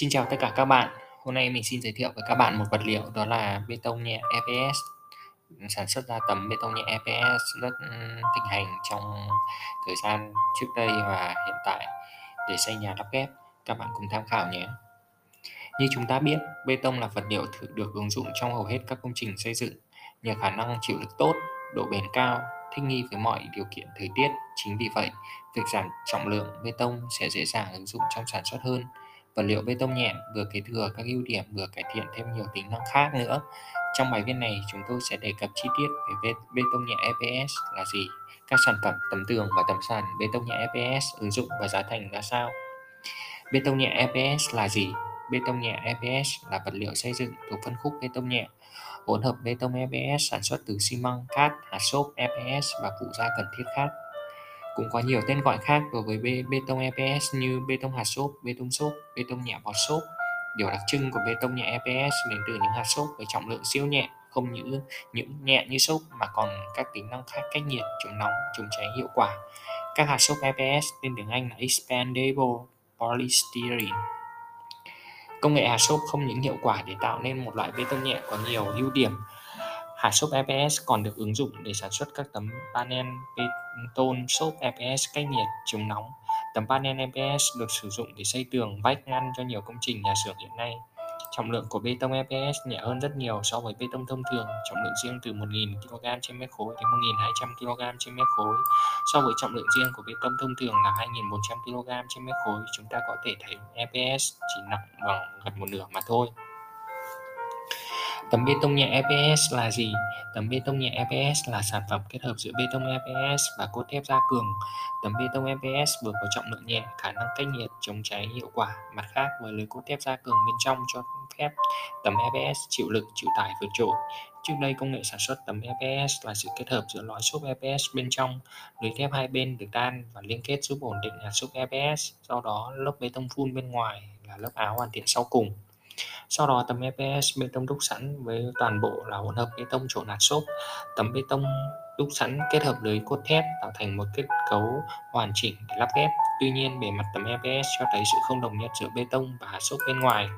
Xin chào tất cả các bạn. Hôm nay mình xin giới thiệu với các bạn một vật liệu đó là bê tông nhẹ EPS. Sản xuất ra tấm bê tông nhẹ EPS rất ừ, thịnh hành trong thời gian trước đây và hiện tại để xây nhà lắp ghép. Các bạn cùng tham khảo nhé. Như chúng ta biết, bê tông là vật liệu được ứng dụng trong hầu hết các công trình xây dựng nhờ khả năng chịu lực tốt, độ bền cao, thích nghi với mọi điều kiện thời tiết. Chính vì vậy, việc giảm trọng lượng bê tông sẽ dễ dàng ứng dụng trong sản xuất hơn vật liệu bê tông nhẹ vừa kế thừa các ưu điểm vừa cải thiện thêm nhiều tính năng khác nữa. Trong bài viết này, chúng tôi sẽ đề cập chi tiết về bê tông nhẹ EPS là gì, các sản phẩm tấm tường và tấm sàn bê tông nhẹ EPS ứng dụng và giá thành ra sao. Bê tông nhẹ EPS là gì? Bê tông nhẹ EPS là vật liệu xây dựng thuộc phân khúc bê tông nhẹ. Hỗn hợp bê tông EPS sản xuất từ xi măng, cát, hạt xốp EPS và phụ gia cần thiết khác. Cũng có nhiều tên gọi khác đối với bê, bê tông EPS như bê tông hạt xốp, bê tông xốp, bê tông nhẹ bọt xốp. Điều đặc trưng của bê tông nhẹ EPS đến từ những hạt xốp với trọng lượng siêu nhẹ, không những những nhẹ như xốp mà còn các tính năng khác cách nhiệt, chống nóng, chống cháy hiệu quả. Các hạt xốp EPS tên tiếng Anh là Expandable Polystyrene. Công nghệ hạt xốp không những hiệu quả để tạo nên một loại bê tông nhẹ có nhiều ưu điểm Hạt xốp EPS còn được ứng dụng để sản xuất các tấm panel tôn xốp EPS cách nhiệt chống nóng. Tấm panel EPS được sử dụng để xây tường vách ngăn cho nhiều công trình nhà xưởng hiện nay. Trọng lượng của bê tông EPS nhẹ hơn rất nhiều so với bê tông thông thường, trọng lượng riêng từ 1.000 kg trên mét khối đến 1.200 kg trên mét khối. So với trọng lượng riêng của bê tông thông thường là 2.400 kg trên mét khối, chúng ta có thể thấy EPS chỉ nặng bằng gần một nửa mà thôi. Tấm bê tông nhẹ EPS là gì? Tấm bê tông nhẹ EPS là sản phẩm kết hợp giữa bê tông EPS và cốt thép gia cường. Tấm bê tông EPS vừa có trọng lượng nhẹ, khả năng cách nhiệt, chống cháy hiệu quả. Mặt khác, với lưới cốt thép gia cường bên trong cho phép tấm EPS chịu lực, chịu tải vượt trội. Trước đây, công nghệ sản xuất tấm EPS là sự kết hợp giữa lõi xốp EPS bên trong, lưới thép hai bên được đan và liên kết giúp ổn định hạt xốp EPS. Do đó, lớp bê tông phun bên ngoài là lớp áo hoàn thiện sau cùng. Sau đó tấm EPS bê tông đúc sẵn với toàn bộ là hỗn hợp bê tông trộn nạt xốp. Tấm bê tông đúc sẵn kết hợp lưới cốt thép tạo thành một kết cấu hoàn chỉnh để lắp ghép. Tuy nhiên bề mặt tấm EPS cho thấy sự không đồng nhất giữa bê tông và hạt xốp bên ngoài.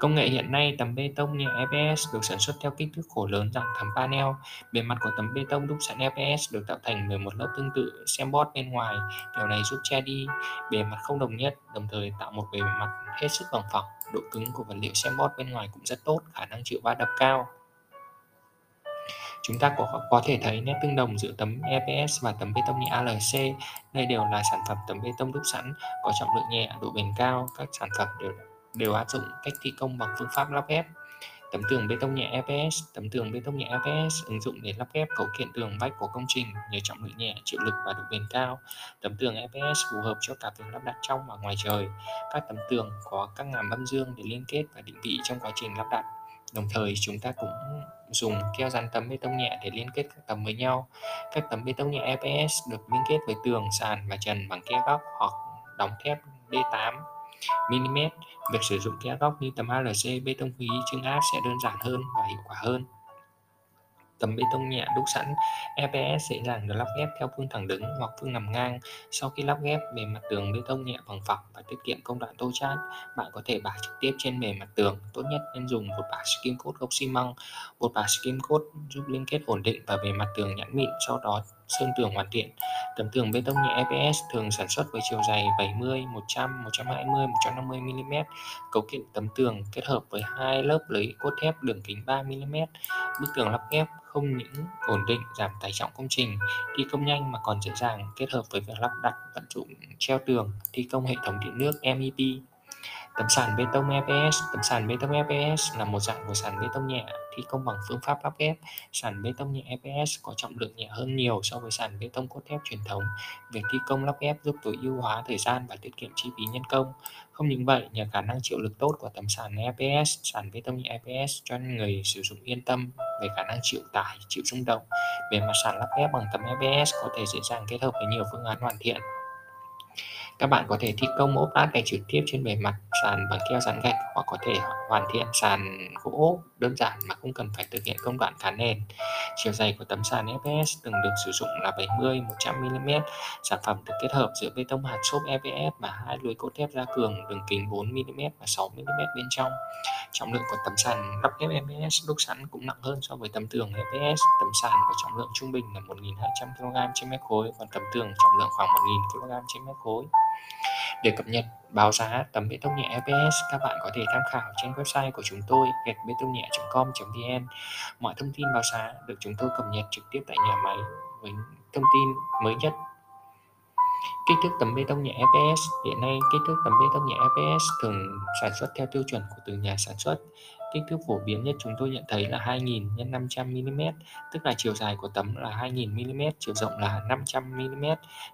Công nghệ hiện nay tấm bê tông nhẹ EPS được sản xuất theo kích thước khổ lớn dạng thấm panel. Bề mặt của tấm bê tông đúc sẵn EPS được tạo thành 11 lớp tương tự xem bót bên ngoài. Điều này giúp che đi bề mặt không đồng nhất, đồng thời tạo một bề mặt hết sức bằng phẳng. Độ cứng của vật liệu xem bót bên ngoài cũng rất tốt, khả năng chịu va đập cao. Chúng ta có, có thể thấy nét tương đồng giữa tấm EPS và tấm bê tông nhẹ ALC. Đây đều là sản phẩm tấm bê tông đúc sẵn, có trọng lượng nhẹ, độ bền cao. Các sản phẩm đều đều áp dụng cách thi công bằng phương pháp lắp ghép. Tấm tường bê tông nhẹ EPS tấm tường bê tông nhẹ EPS ứng dụng để lắp ghép cấu kiện tường vách của công trình nhờ trọng lượng nhẹ, chịu lực và độ bền cao. Tấm tường EPS phù hợp cho cả việc lắp đặt trong và ngoài trời. Các tấm tường có các ngàm âm dương để liên kết và định vị trong quá trình lắp đặt. Đồng thời, chúng ta cũng dùng keo dán tấm bê tông nhẹ để liên kết các tấm với nhau. Các tấm bê tông nhẹ EPS được liên kết với tường, sàn và trần bằng keo góc hoặc đóng thép D8 mm. Việc sử dụng kẽ góc như tấm ALC bê tông khí trưng áp sẽ đơn giản hơn và hiệu quả hơn. Tấm bê tông nhẹ đúc sẵn EPS dễ dàng được lắp ghép theo phương thẳng đứng hoặc phương nằm ngang. Sau khi lắp ghép, bề mặt tường bê tông nhẹ bằng phẳng và tiết kiệm công đoạn tô chát. Bạn có thể bả trực tiếp trên bề mặt tường. Tốt nhất nên dùng một bả skim coat gốc xi măng. Một bả skim coat giúp liên kết ổn định và bề mặt tường nhẵn mịn, sau đó sơn tường hoàn thiện. Tấm tường bê tông nhẹ EPS thường sản xuất với chiều dày 70, 100, 120, 150 mm. Cấu kiện tấm tường kết hợp với hai lớp lưới cốt thép đường kính 3 mm. Bức tường lắp ghép không những ổn định giảm tải trọng công trình thi công nhanh mà còn dễ dàng kết hợp với việc lắp đặt vận dụng treo tường thi công hệ thống điện nước MEP Tấm sàn bê tông EPS Tấm sàn bê tông EPS là một dạng của sàn bê tông nhẹ thi công bằng phương pháp lắp ghép. Sàn bê tông nhẹ EPS có trọng lượng nhẹ hơn nhiều so với sàn bê tông cốt thép truyền thống. Việc thi công lắp ghép giúp tối ưu hóa thời gian và tiết kiệm chi phí nhân công. Không những vậy, nhờ khả năng chịu lực tốt của tấm sàn EPS, sàn bê tông nhẹ EPS cho người sử dụng yên tâm về khả năng chịu tải, chịu rung động. Bề mặt sàn lắp ghép bằng tấm EPS có thể dễ dàng kết hợp với nhiều phương án hoàn thiện các bạn có thể thi công ốp lát gạch trực tiếp trên bề mặt sàn bằng keo dán gạch hoặc có thể hoàn thiện sàn gỗ đơn giản mà không cần phải thực hiện công đoạn cán nền. Chiều dày của tấm sàn EPS từng được sử dụng là 70 100 mm. Sản phẩm được kết hợp giữa bê tông hạt xốp EPS và hai lưới cốt thép gia cường đường kính 4 mm và 6 mm bên trong. Trọng lượng của tấm sàn lắp ghép EPS đúc sẵn cũng nặng hơn so với tấm tường EPS. Tấm sàn có trọng lượng trung bình là 1.200 kg trên mét khối, còn tấm tường trọng lượng khoảng 1.000 kg trên mét khối. Để cập nhật báo giá tấm bê tông nhẹ FPS, các bạn có thể tham khảo trên website của chúng tôi gạch bê tông nhẹ.com.vn. Mọi thông tin báo giá được chúng tôi cập nhật trực tiếp tại nhà máy với thông tin mới nhất Kích thước tấm bê tông nhẹ EPS Hiện nay, kích thước tấm bê tông nhẹ EPS thường sản xuất theo tiêu chuẩn của từng nhà sản xuất. Kích thước phổ biến nhất chúng tôi nhận thấy là 2000 x 500 mm, tức là chiều dài của tấm là 2000 mm, chiều rộng là 500 mm.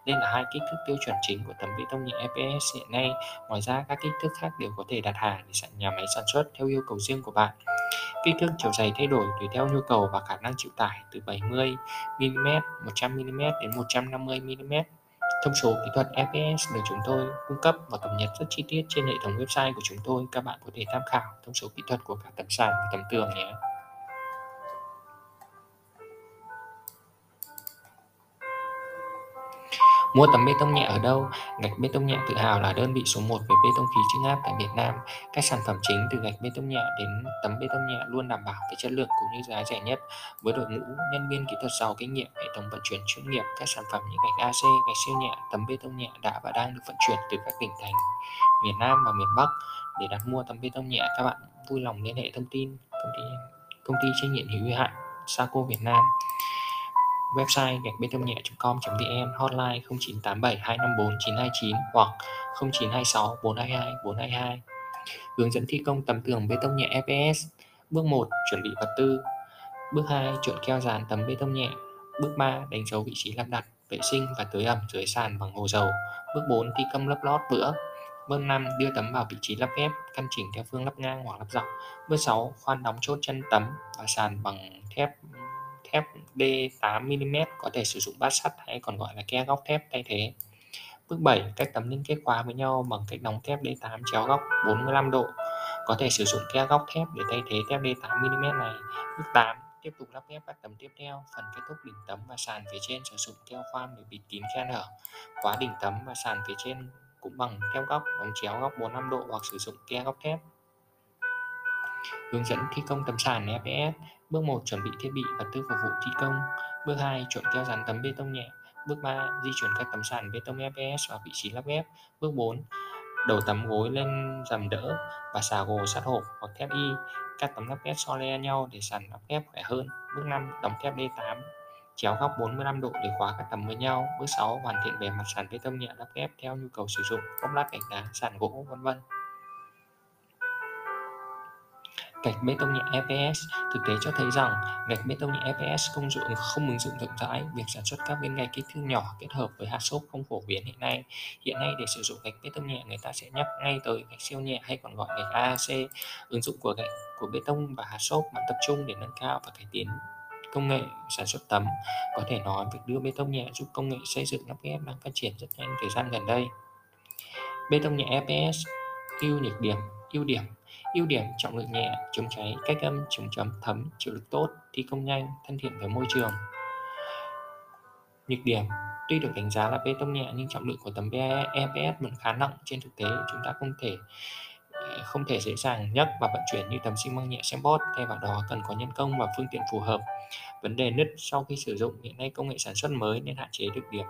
Đây là hai kích thước tiêu chuẩn chính của tấm bê tông nhẹ EPS hiện nay. Ngoài ra, các kích thước khác đều có thể đặt hàng để nhà máy sản xuất theo yêu cầu riêng của bạn. Kích thước chiều dày thay đổi tùy theo nhu cầu và khả năng chịu tải từ 70 mm, 100 mm đến 150 mm. Thông số kỹ thuật FPS được chúng tôi cung cấp và cập nhật rất chi tiết trên hệ thống website của chúng tôi. Các bạn có thể tham khảo thông số kỹ thuật của cả tấm sàn và tấm tường nhé. Mua tấm bê tông nhẹ ở đâu? Gạch bê tông nhẹ tự hào là đơn vị số 1 về bê tông khí chưng áp tại Việt Nam. Các sản phẩm chính từ gạch bê tông nhẹ đến tấm bê tông nhẹ luôn đảm bảo về chất lượng cũng như giá rẻ nhất. Với đội ngũ nhân viên kỹ thuật giàu kinh nghiệm, hệ thống vận chuyển chuyên nghiệp, các sản phẩm như gạch AC, gạch siêu nhẹ, tấm bê tông nhẹ đã và đang được vận chuyển từ các tỉnh thành miền Nam và miền Bắc. Để đặt mua tấm bê tông nhẹ, các bạn vui lòng liên hệ thông tin công ty công ty trách nhiệm hữu hạn Saco Việt Nam website gạch bê tông nhẹ.com.vn hotline 0987 254 929 hoặc 0926 422 422 hướng dẫn thi công tấm tường bê tông nhẹ FPS. bước 1 chuẩn bị vật tư bước 2 trộn keo dán tấm bê tông nhẹ bước 3 đánh dấu vị trí lắp đặt vệ sinh và tưới ẩm dưới sàn bằng hồ dầu bước 4 thi công lấp lót bữa. Bước 5. Đưa tấm vào vị trí lắp ghép, căn chỉnh theo phương lắp ngang hoặc lắp dọc. Bước 6. Khoan đóng chốt chân tấm và sàn bằng thép thép D8mm có thể sử dụng bát sắt hay còn gọi là ke góc thép thay thế. Bước 7. Cách tấm liên kết khóa với nhau bằng cách đóng thép D8 chéo góc 45 độ. Có thể sử dụng ke góc thép để thay thế thép D8mm này. Bước 8. Tiếp tục lắp ghép các tấm tiếp theo. Phần kết thúc đỉnh tấm và sàn phía trên sử dụng keo khoan để bịt kín khe nở. Khóa đỉnh tấm và sàn phía trên cũng bằng thép góc, đóng chéo góc 45 độ hoặc sử dụng ke góc thép. Hướng dẫn thi công tấm sàn FPS Bước 1 chuẩn bị thiết bị vật tư phục vụ thi công. Bước 2 trộn keo dán tấm bê tông nhẹ. Bước 3 di chuyển các tấm sàn bê tông FPS vào vị trí lắp ghép. Bước 4 đầu tấm gối lên dầm đỡ và xà gồ sát hộp hoặc thép y. Các tấm lắp ghép so le nhau để sàn lắp ghép khỏe hơn. Bước 5 đóng thép D8 chéo góc 45 độ để khóa các tấm với nhau. Bước 6 hoàn thiện bề mặt sàn bê tông nhẹ lắp ghép theo nhu cầu sử dụng, ốp lát gạch đá, sàn gỗ, vân vân. Gạch bê tông nhẹ EPS thực tế cho thấy rằng, gạch bê tông nhẹ EPS công dụng không ứng dụng rộng rãi. Việc sản xuất các viên gạch kích thước nhỏ kết hợp với hạt xốp không phổ biến hiện nay. Hiện nay để sử dụng gạch bê tông nhẹ, người ta sẽ nhắc ngay tới gạch siêu nhẹ hay còn gọi gạch AAC. Ứng dụng của gạch của bê tông và hạt xốp bạn tập trung để nâng cao và cải tiến công nghệ sản xuất tấm. Có thể nói việc đưa bê tông nhẹ giúp công nghệ xây dựng lắp ghép đang phát triển rất nhanh thời gian gần đây. Bê tông nhẹ EPS ưu nhược điểm ưu điểm ưu điểm trọng lượng nhẹ, chống cháy, cách âm, chống chấm, thấm, chịu lực tốt, thi công nhanh, thân thiện với môi trường. Nhược điểm, tuy được đánh giá là bê tông nhẹ nhưng trọng lượng của tấm EPS vẫn khá nặng, trên thực tế chúng ta không thể ờ, không thể dễ dàng nhấc và vận chuyển như tấm xi măng nhẹ xem bót. Thay vào đó, cần có nhân công và phương tiện phù hợp. Vấn đề nứt sau khi sử dụng, hiện nay công nghệ sản xuất mới nên hạn chế được điểm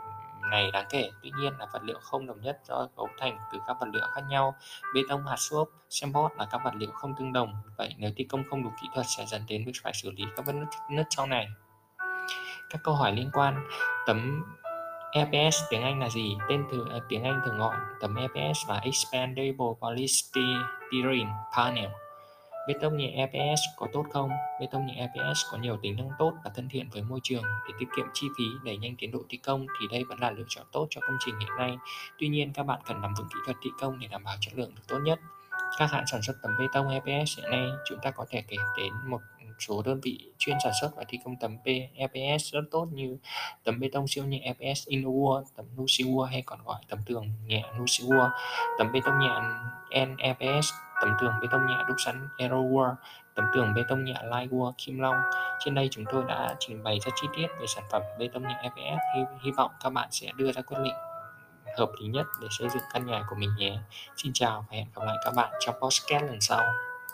này đáng kể. Tuy nhiên là vật liệu không đồng nhất do cấu thành từ các vật liệu khác nhau. Bê tông hạt xốp bót là các vật liệu không tương đồng. Vậy nếu thi công không đủ kỹ thuật sẽ dẫn đến việc phải xử lý các vết nứt, nứt sau này. Các câu hỏi liên quan. Tấm EPS tiếng Anh là gì? Tên thường à, tiếng Anh thường gọi tấm EPS và Expandable Polystyrene Panel. Bê tông nhẹ EPS có tốt không? Bê tông nhẹ EPS có nhiều tính năng tốt và thân thiện với môi trường để tiết kiệm chi phí, đẩy nhanh tiến độ thi công thì đây vẫn là lựa chọn tốt cho công trình hiện nay. Tuy nhiên các bạn cần nắm vững kỹ thuật thi công để đảm bảo chất lượng được tốt nhất. các hãng sản xuất tấm bê tông EPS hiện nay chúng ta có thể kể đến một số đơn vị chuyên sản xuất và thi công tấm EPS rất tốt như tấm bê tông siêu nhẹ EPS Innowar, tấm Nusiwar hay còn gọi tấm tường nhẹ Nusiwar, tấm bê tông nhẹ NEPS, tấm tường bê tông nhẹ đúc sẵn Aerowar, tấm tường bê tông nhẹ Lightwar Kim Long. Trên đây chúng tôi đã trình bày rất chi tiết về sản phẩm bê tông nhẹ EPS. Hy, hy vọng các bạn sẽ đưa ra quyết định hợp lý nhất để xây dựng căn nhà của mình nhé. Xin chào và hẹn gặp lại các bạn trong podcast lần sau.